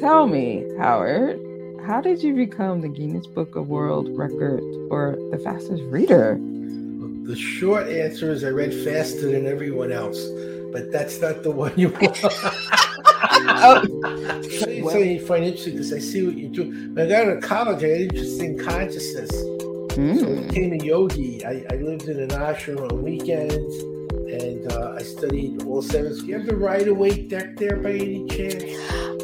tell me, Howard, how did you become the Guinness Book of World Record for the fastest reader? The short answer is I read faster than everyone else, but that's not the one you want. oh. Well, something you find interesting because I see what you do. When I got into college, I had interest in consciousness. Mm. So I became a yogi. I, I lived in an ashram on weekends and uh, I studied all seven. Do you have the Rider Waite deck there by any chance?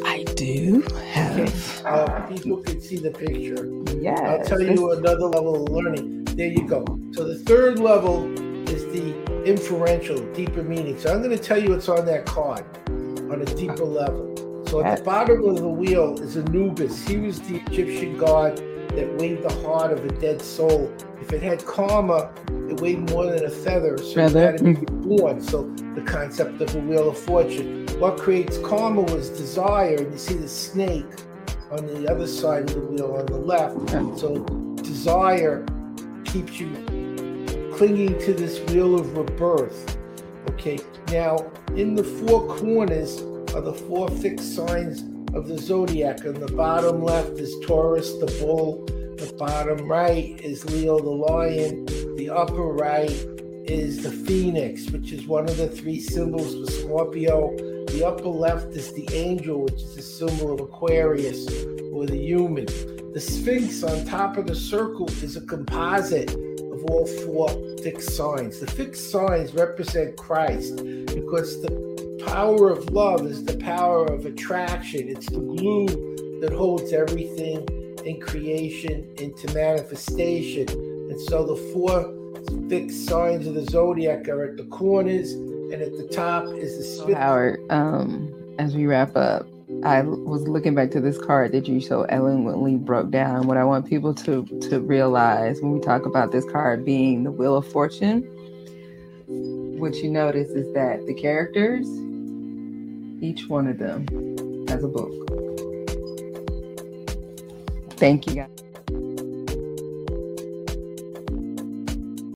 I do have. Okay. Uh, people can see the picture. Yeah. I'll tell you another level of learning. There you go. So the third level is the inferential, deeper meaning. So I'm going to tell you what's on that card on a deeper level. So at the bottom of the wheel is Anubis. He was the Egyptian god that weighed the heart of a dead soul. If it had karma, it weighed more than a feather, so feather. it had to be mm. reborn. So the concept of a wheel of fortune. What creates karma was desire, and you see the snake on the other side of the wheel on the left. So desire keeps you clinging to this wheel of rebirth. Okay, now in the four corners are the four fixed signs of the zodiac. On the bottom left is Taurus, the bull. The bottom right is Leo, the lion. The upper right is the phoenix, which is one of the three symbols for Scorpio. The upper left is the angel, which is the symbol of Aquarius or the human. The sphinx on top of the circle is a composite of all four fixed signs. The fixed signs represent Christ because the power of love is the power of attraction. It's the glue that holds everything in creation into manifestation. And so the four fixed signs of the zodiac are at the corners, and at the top is the sphinx. Howard, um, as we wrap up, I was looking back to this card that you so eloquently broke down. What I want people to to realize when we talk about this card being the Wheel of Fortune, what you notice is that the characters each one of them as a book. Thank you guys.